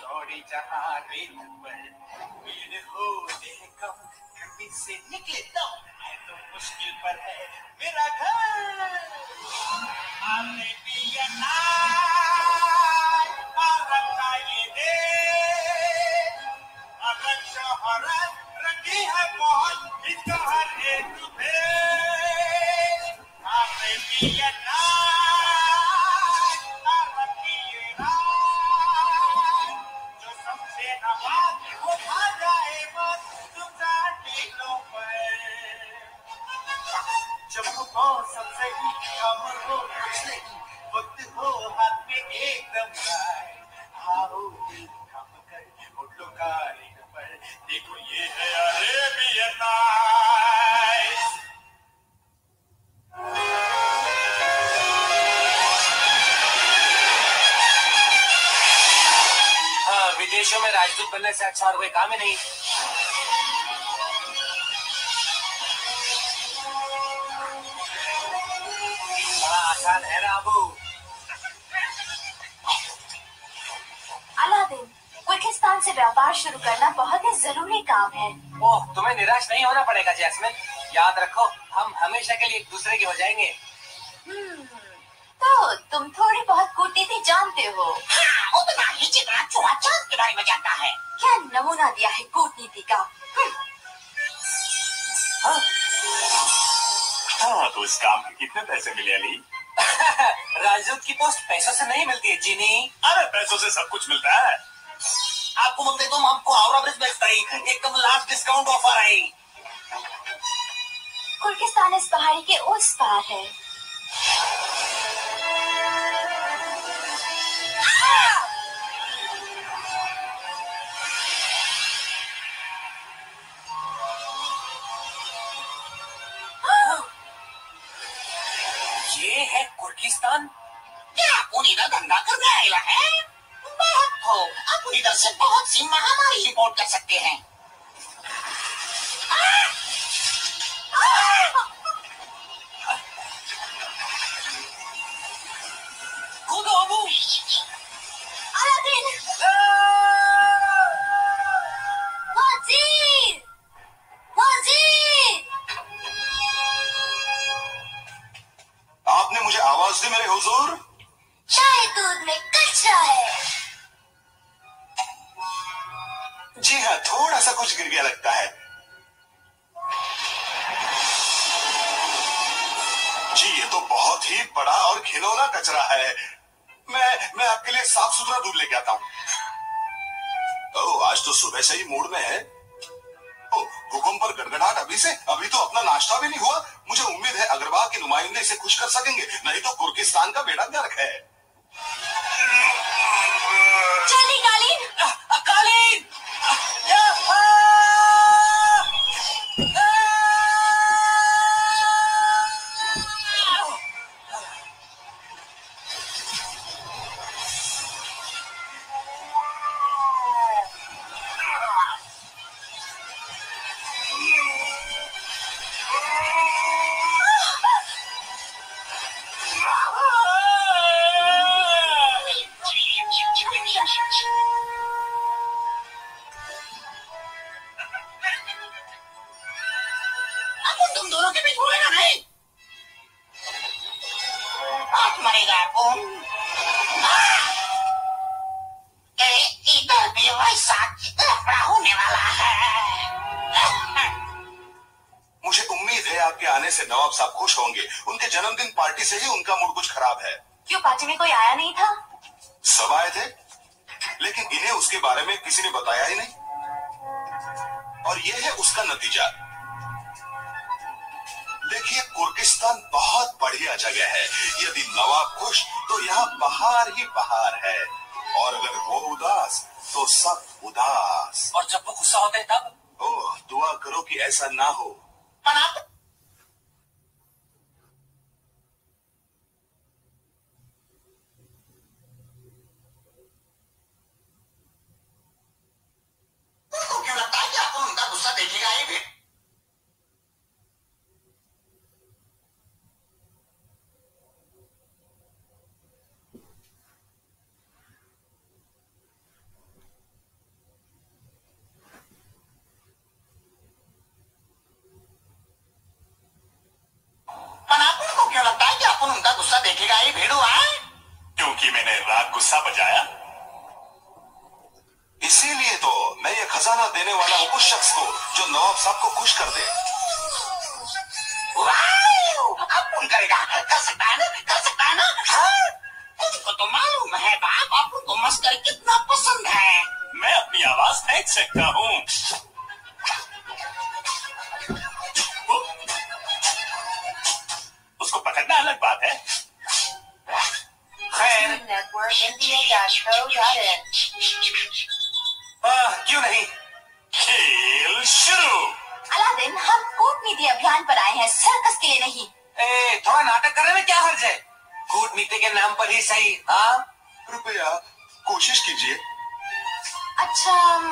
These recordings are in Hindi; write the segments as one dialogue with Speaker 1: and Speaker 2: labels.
Speaker 1: दौड़े जहाँ रेत पर भीड़ हो कम कभी से निकले दम है तो मुश्किल पर है मेरा घर। आने अगर शोहरत रखी है बहुत आने दिया कमर हो कुछ नहीं वक्त हो हाथ में एकदम राय आओ थम कर उठ लो गाड़ी पर देखो ये है अरेबियन नाइट्स
Speaker 2: हाँ विदेशों में राजदूत बनने से अच्छा और कोई काम ही नहीं। है ना अबू
Speaker 3: अलादीन कुर्किस्तान से व्यापार शुरू करना बहुत ही ज़रूरी काम है।
Speaker 2: ओह तुम्हें निराश नहीं होना पड़ेगा जैस्मिन। याद रखो हम हमेशा के लिए एक दूसरे के हो जाएँगे।
Speaker 3: हम्म, तो तुम थोड़ी बहुत कूटनीति जानते हो।
Speaker 4: हाँ उतना ही जितना चूहा चाँद के बारे में जानता है।
Speaker 3: क्या नमूना दिया है कूटनीति का? हम्म,
Speaker 1: हाँ तो इस काम के कितने पैसे मिले अली?
Speaker 2: राजदूत की पोस्ट पैसों से नहीं मिलती है जीनी
Speaker 1: अरे पैसों से सब कुछ मिलता है।
Speaker 2: आपको बोलते तुम आपको हावड़ा ब्रिज बेचता ही। एकदम लास्ट डिस्काउंट ऑफ़र आई।
Speaker 3: कुर्किस्तान इस पहाड़ी के उस पार है।
Speaker 4: आप धंधा करने आएगा है बहुत हो इधर से बहुत सी महामारी रिपोर्ट कर सकते हैं
Speaker 1: आपने मुझे आवाज़ दी मेरे हुजूर।
Speaker 3: शायद दूध में कचरा है
Speaker 1: जी हाँ थोड़ा सा कुछ गिर गया लगता है। जी, ये तो बहुत ही बड़ा और खिलौना कचरा है। मैं मैं आपके लिए साफ़ सुथरा दूध लेके आता हूँ। ओह, आज तो सुबह से ही मूड में है। हुक्म पर गड़गड़ाहट, अभी से? अभी तो अपना नाश्ता भी नहीं हुआ। मुझे उम्मीद है अग्रवाल के नुमाइंदे इसे खुश कर सकेंगे, नहीं तो कुर्किस्तान का बेड़ा गर्क है।
Speaker 3: जल्दी कालीन
Speaker 2: कालीन
Speaker 1: साहब खुश होंगे। उनके जन्मदिन पार्टी से ही उनका मूड कुछ खराब है।
Speaker 3: क्यों पार्टी में कोई आया नहीं था?
Speaker 1: सब आए थे। लेकिन इन्हें उसके बारे में किसी ने बताया ही नहीं। और यह है उसका नतीजा। देखिए कुर्गिस्तान बहुत बढ़िया जगह है। यदि नवाब खुश तो यहाँ बहार ही बहार है। और अगर वो उदास तो सब उदास।
Speaker 2: और जब वो गुस्सा होते तब?
Speaker 1: ओह दुआ करो कि ऐसा ना हो
Speaker 4: पर आप उनको क्यों लगता है कि आपको उनका गुस्सा देखेगा ये भी अपन उनका गुस्सा देखेगा ही भेड़ू है
Speaker 5: क्योंकि मैंने गुस्सा बजाया। इसीलिए तो मैं ये खजाना देने वाला हूँ उस शख्स को जो नवाब साहब को खुश कर दे।
Speaker 4: अब कौन करेगा? कर सकता है ना? कर सकता है ना? हाँ? तुमको तो मालूम है बाप मस्कर कितना पसंद है।
Speaker 5: मैं अपनी आवाज़ फेंक सकता हूँ।
Speaker 3: के
Speaker 2: नाम पर ही सही हाँ?
Speaker 5: रुपया कोशिश कीजिए।
Speaker 3: अच्छा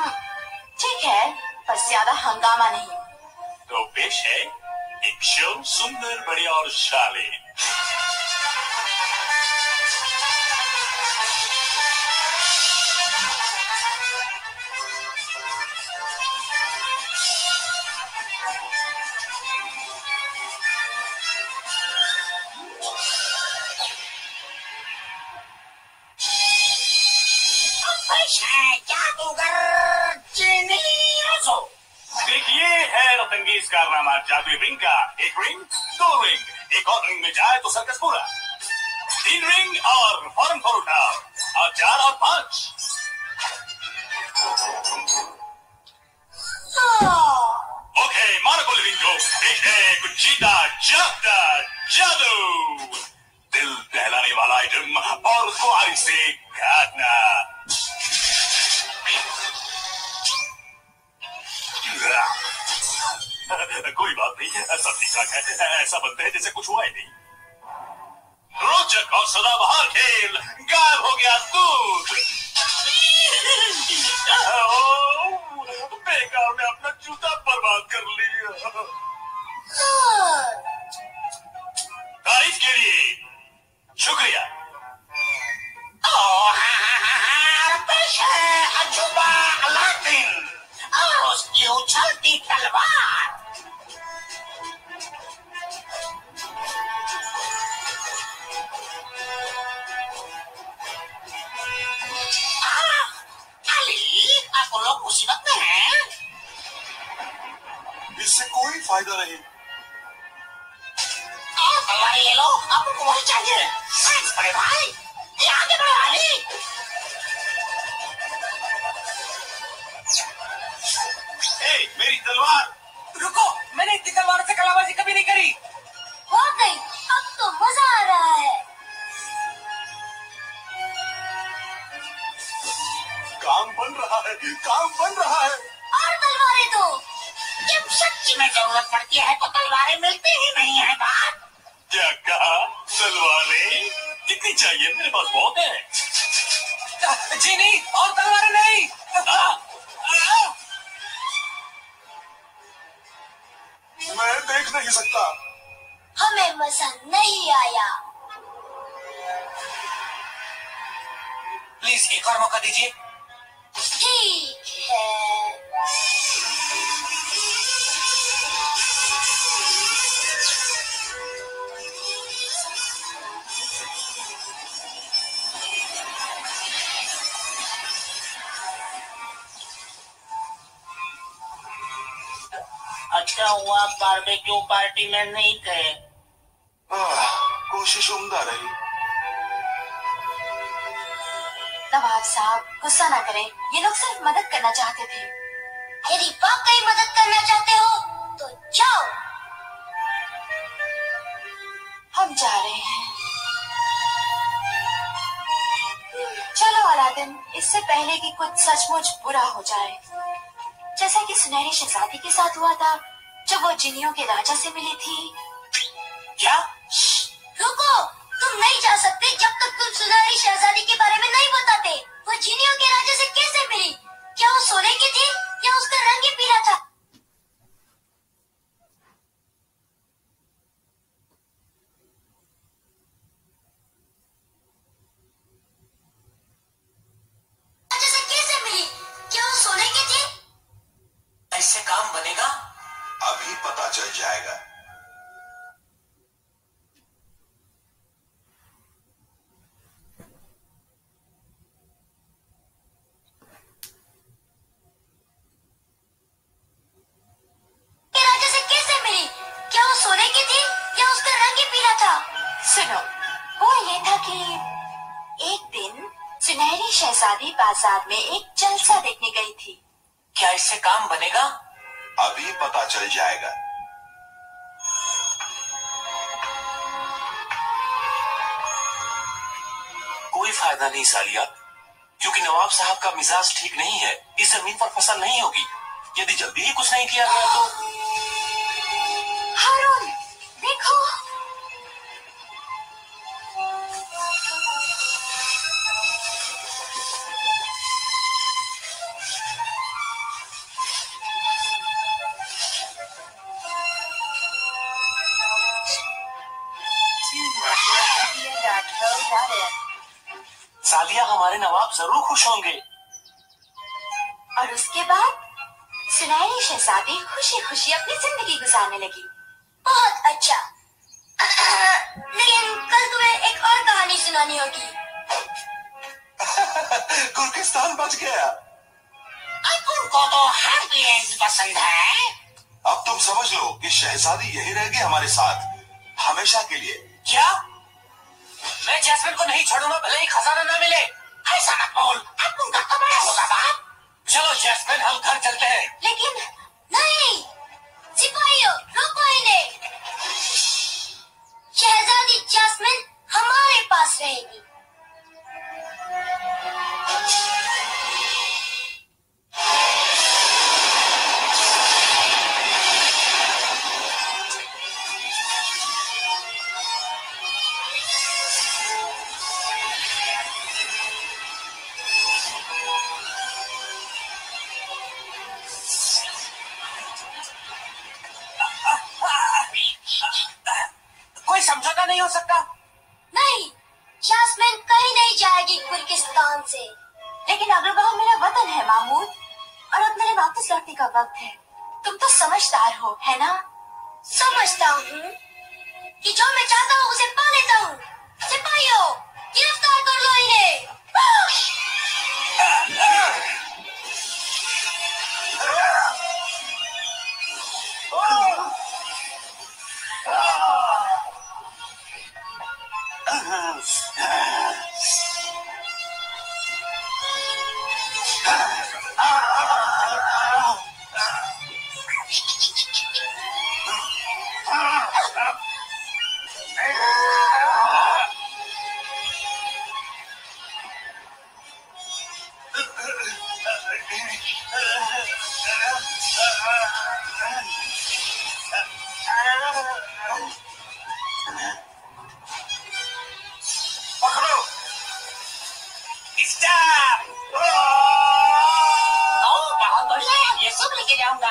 Speaker 3: ठीक है पर ज़्यादा हंगामा नहीं।
Speaker 5: तो पेश है एक शो सुंदर बढ़िया और शालीन। देखिए हैरत अंगेज कारनामा जादुई रिंग का। एक रिंग दो रिंग एक और रिंग में जाए तो सर्कस पूरा। तीन रिंग और फ़ौरन फौर उठाओ। और चार और पाँच। ओके मारो गोली रिंग को एक है कुछ जीता जागता जादू। दिल दहलाने वाला आइटम और खुआरी से काटना। कोई बात नहीं सब ठीक ठाक है ऐसा बनते हैं जैसे कुछ हुआ ही नहीं। रोचक और सदाबहार खेल, गायब हो गया दूध। बेकार में अपना जूता बर्बाद कर लिया। तारीफ़ के लिए शुक्रिया
Speaker 4: अजूबा, अलादीन। और उसकी उछलती तलवार। मुसीबत में हैं।
Speaker 5: इससे कोई फ़ायदा नहीं।
Speaker 4: और तलवार ले लो आपको वही चाहिए। साइंस बड़े भाई ये आगे बढ़ो अली
Speaker 5: ए, मेरी तलवार।
Speaker 2: रुको मैंने इतनी तलवार से कलाबाजी कभी नहीं करी।
Speaker 3: हो गई अब तो मज़ा आ रहा है।
Speaker 5: काम बन रहा है काम बन रहा है।
Speaker 3: और तलवारें दो
Speaker 4: जब सच्ची में ज़रूरत पड़ती है तो तलवारें मिलती ही नहीं है बात
Speaker 5: क्या कहा? तलवारें? कितनी चाहिए? मेरे पास बहुत है।
Speaker 2: जी नहीं और तलवारें नहीं।
Speaker 5: आ, आ, मैं देख नहीं सकता।
Speaker 3: हमें मज़ा नहीं आया।
Speaker 2: प्लीज़ एक और मौका दीजिए।
Speaker 3: है
Speaker 4: अच्छा हुआ बारबेक्यू पार्टी में नहीं थे।
Speaker 5: कोशिश उम्दा रही।
Speaker 3: नवाब साहब, गुस्सा ना करें। ये लोग सिर्फ़ मदद करना चाहते थे। यदि वाकई मदद करना चाहते हो तो जाओ। हम जा रहे हैं। चलो, अलादीन, इससे पहले कि कुछ सचमुच बुरा हो जाए। जैसा कि सुनहरी शहजादी के साथ हुआ था, जब वो जिनियों के राजा से मिली थी।
Speaker 2: क्या?
Speaker 3: रुको! तुम नहीं जा सकते जब तक तुम सुनहरी शहजादी के बारे में नहीं बताते। वो जीनियों के राजा से कैसे मिली?
Speaker 6: बाज़ार में एक जलसा देखने गई थी।
Speaker 2: क्या इससे काम बनेगा?
Speaker 1: अभी पता चल जाएगा।
Speaker 5: कोई फ़ायदा नहीं सालिया। क्योंकि नवाब साहब का मिजाज ठीक नहीं है इस ज़मीन पर फ़सल नहीं होगी। यदि जल्दी ही कुछ नहीं किया गया तो?
Speaker 6: हारून
Speaker 5: खुश होंगे
Speaker 6: और उसके बाद सुनहरी शहजादी खुशी खुशी अपनी ज़िंदगी गुजारने लगी।
Speaker 3: बहुत अच्छा। लेकिन कल तुम्हें एक और कहानी सुनानी होगी।
Speaker 1: कुर्किस्तान बच गया।
Speaker 4: अपुन को तो हैप्पी एंड पसंद है।
Speaker 1: अब तुम समझ लो कि शहजादी यही रहेगी हमारे साथ हमेशा के लिए।
Speaker 2: क्या? मैं जैस्मिन को नहीं छोड़ूँगा भले ही खजाना ना मिले।
Speaker 4: ऐसा मत बोल। अपुन का कमाया होगा, बाप?
Speaker 2: चलो, जैस्मिन, हम घर चलते हैं।
Speaker 3: लेकिन नहीं, सिपाहियों, रोको इन्हें। शहजादी जैस्मिन हमारे पास रहेगी।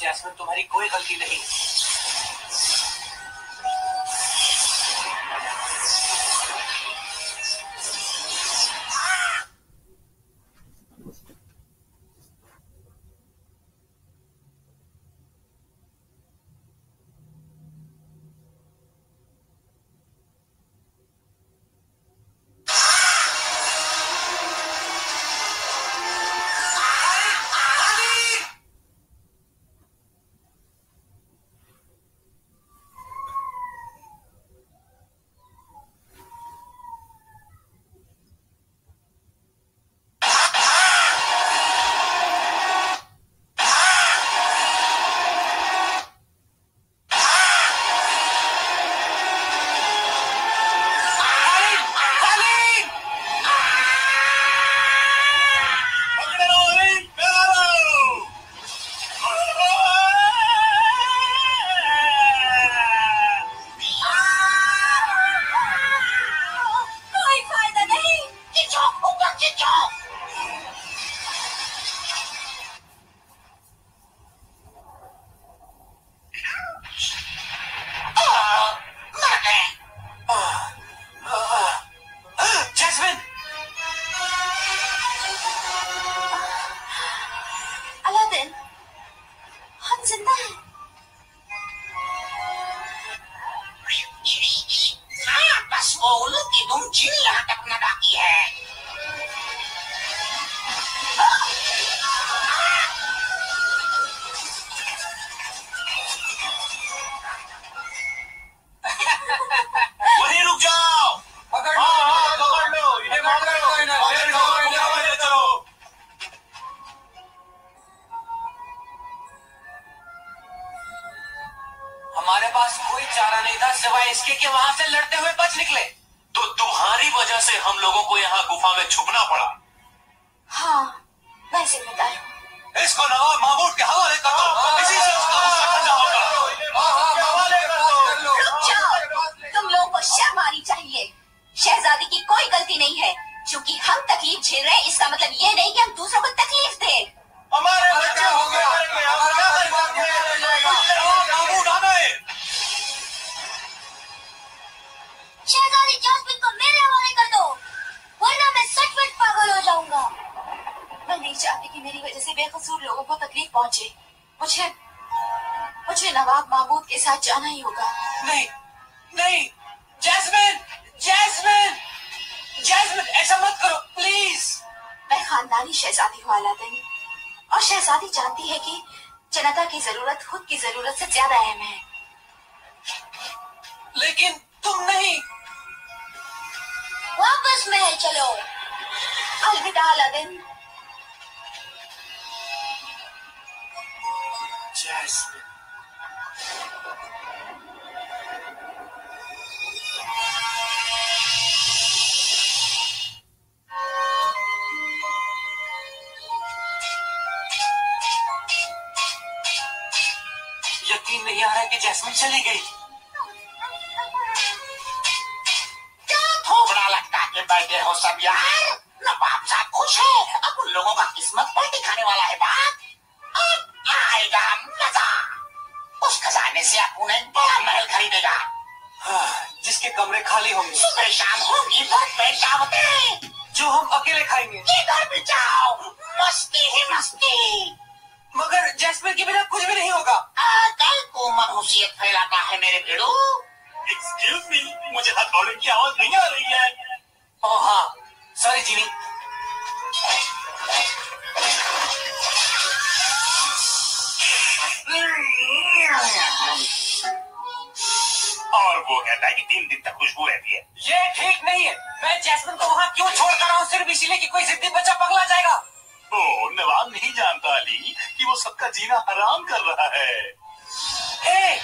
Speaker 3: जैस्मिन
Speaker 2: तुम्हारी कोई गलती नहीं। निकले
Speaker 6: पहुँचे। मुझे मुझे नवाब महमूद के साथ जाना ही होगा।
Speaker 2: नहीं नहीं जैस्मिन जैस्मिन जैस्मिन ऐसा मत करो प्लीज़
Speaker 6: मैं खानदानी शहजादी हूँ अलादीन। और शहजादी जानती है कि जनता की ज़रूरत खुद की ज़रूरत से ज़्यादा अहम है।
Speaker 2: लेकिन तुम नहीं।
Speaker 3: वापस महल चलो।
Speaker 6: अलविदा अलादीन।
Speaker 2: जैस्मिन यकीन नहीं आ रहा कि जैस्मिन चली गई।
Speaker 4: क्या थोबड़ा लटका के बैठे हो सब यार दावतें
Speaker 2: जो हम अकेले खाएँगे।
Speaker 4: इधर भी जाओ। मस्ती ही मस्ती।
Speaker 2: मगर जैस्मिन के बिना कुछ भी नहीं होगा।
Speaker 4: कल को मनहूसियत फैलाता है मेरे भेड़ो।
Speaker 5: एक्सक्यूज मी मुझे हथौड़े की आवाज़ नहीं आ रही है।
Speaker 2: ओ हाँ। सॉरी जीनी
Speaker 5: और वो कहता है कि तीन दिन तक खुशबू रहती है।
Speaker 2: ये ठीक नहीं है। मैं जैस्मिन को वहाँ क्यों छोड़ कर रहा? हूँ सिर्फ़ इसीलिए कि कोई जिद्दी बच्चा पगला जाएगा।
Speaker 5: ओ नवाब नहीं जानता अली कि वो सबका जीना हराम कर रहा है।
Speaker 2: ए,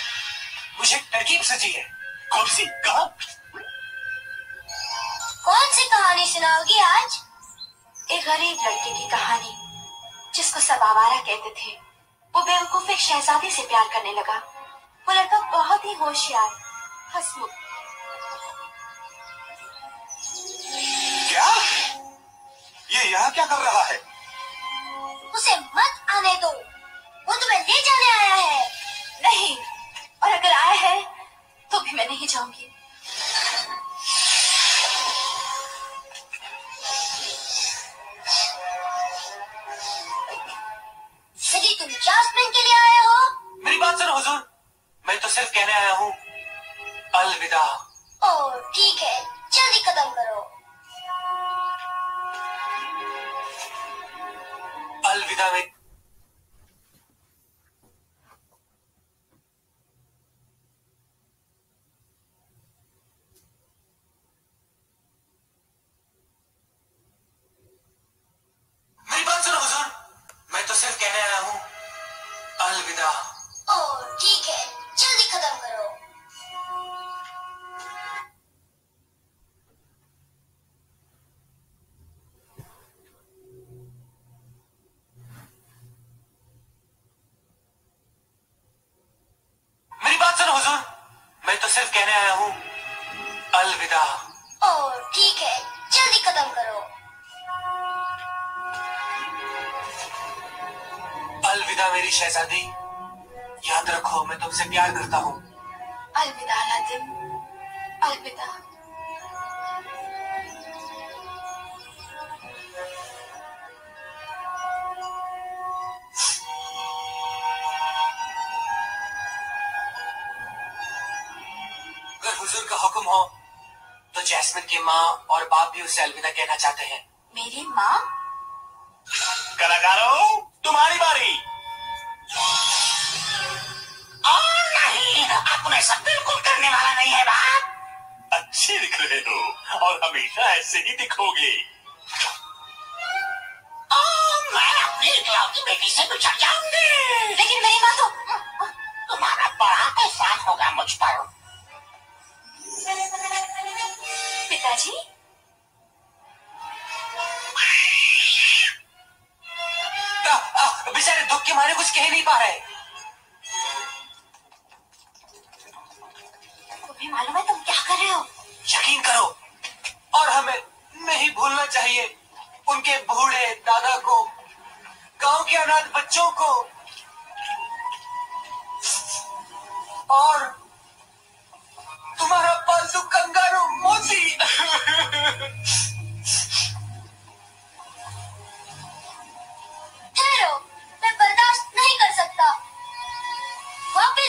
Speaker 2: मुझे तरकीब सजी है।
Speaker 5: कौन सी कहा?
Speaker 3: कौन सी कहानी सुनाओगी आज?
Speaker 6: एक गरीब लड़के की कहानी जिसको सब आवारा कहते थे। वो बेवकूफ़ एक शहजादी से प्यार करने लगा। वो लड़का बहुत ही होशियार हंसमुख
Speaker 1: क्या? ये यहाँ क्या कर रहा है?
Speaker 3: उसे मत आने दो। वो तुम्हें ले जाने आया है।
Speaker 6: नहीं और अगर आया है तो भी मैं नहीं जाऊँगी।
Speaker 3: यदि तुम जास्मिन के लिए आए हो?
Speaker 2: मेरी बात सुनो हुजूर। मैं तो सिर्फ़ कहने आया हूँ। अलविदा।
Speaker 3: ओ ठीक है। जल्दी खत्म करो।
Speaker 2: अलविदा में याद रखो मैं तुमसे प्यार करता हूँ।
Speaker 6: अलविदा अलादीन अलविदा।
Speaker 2: अगर हुजूर का हुक्म हो तो जैस्मिन की माँ और बाप भी उसे अलविदा कहना चाहते हैं।
Speaker 6: मेरी माँ?
Speaker 5: कलाकारों तुम्हारी बारी।
Speaker 4: और नहीं अपने सब बिल्कुल करने वाला नहीं है बाप।
Speaker 5: अच्छे दिख रहे हो और हमेशा ऐसे ही दिखोगे।
Speaker 4: ओ, मैं अपनी बेटी से बिछड़ जाऊँगी
Speaker 6: लेकिन मेरी माँ तो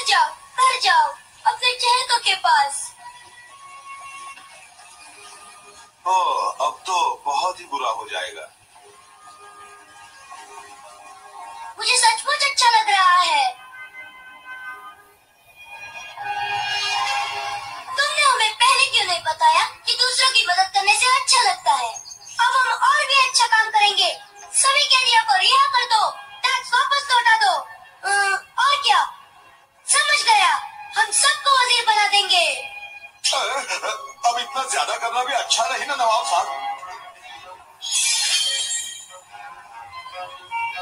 Speaker 3: जाओ घर जाओ अपने चहेतों के पास।
Speaker 1: ओ अब तो बहुत ही बुरा हो जाएगा।
Speaker 3: मुझे सचमुच अच्छा लग रहा है। तुमने हमें पहले क्यों नहीं बताया कि दूसरों की मदद करने से अच्छा लगता है? अब हम और भी अच्छा काम करेंगे। सभी कैदियों को रिहा कर दो टैक्स वापस लौटा दो। और क्या? समझ गया। हम सबको वज़ीर बना देंगे।
Speaker 1: अब इतना ज़्यादा करना भी अच्छा नहीं ना नवाब साहब?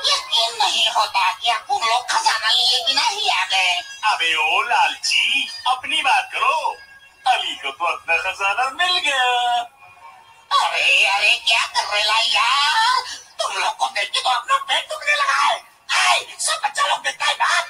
Speaker 4: यकीन नहीं होता कि तुम लोग खजाना लिए बिना ही आ गए।
Speaker 5: अबे ओ लालची अपनी बात करो। अली को तो अपना खजाना मिल गया।
Speaker 4: अरे अरे क्या कर रहे ला यार तुम लोग को देख के तो अपना पेट दुखने लगा है। आए, सब बच्चा लोग देखता है बात।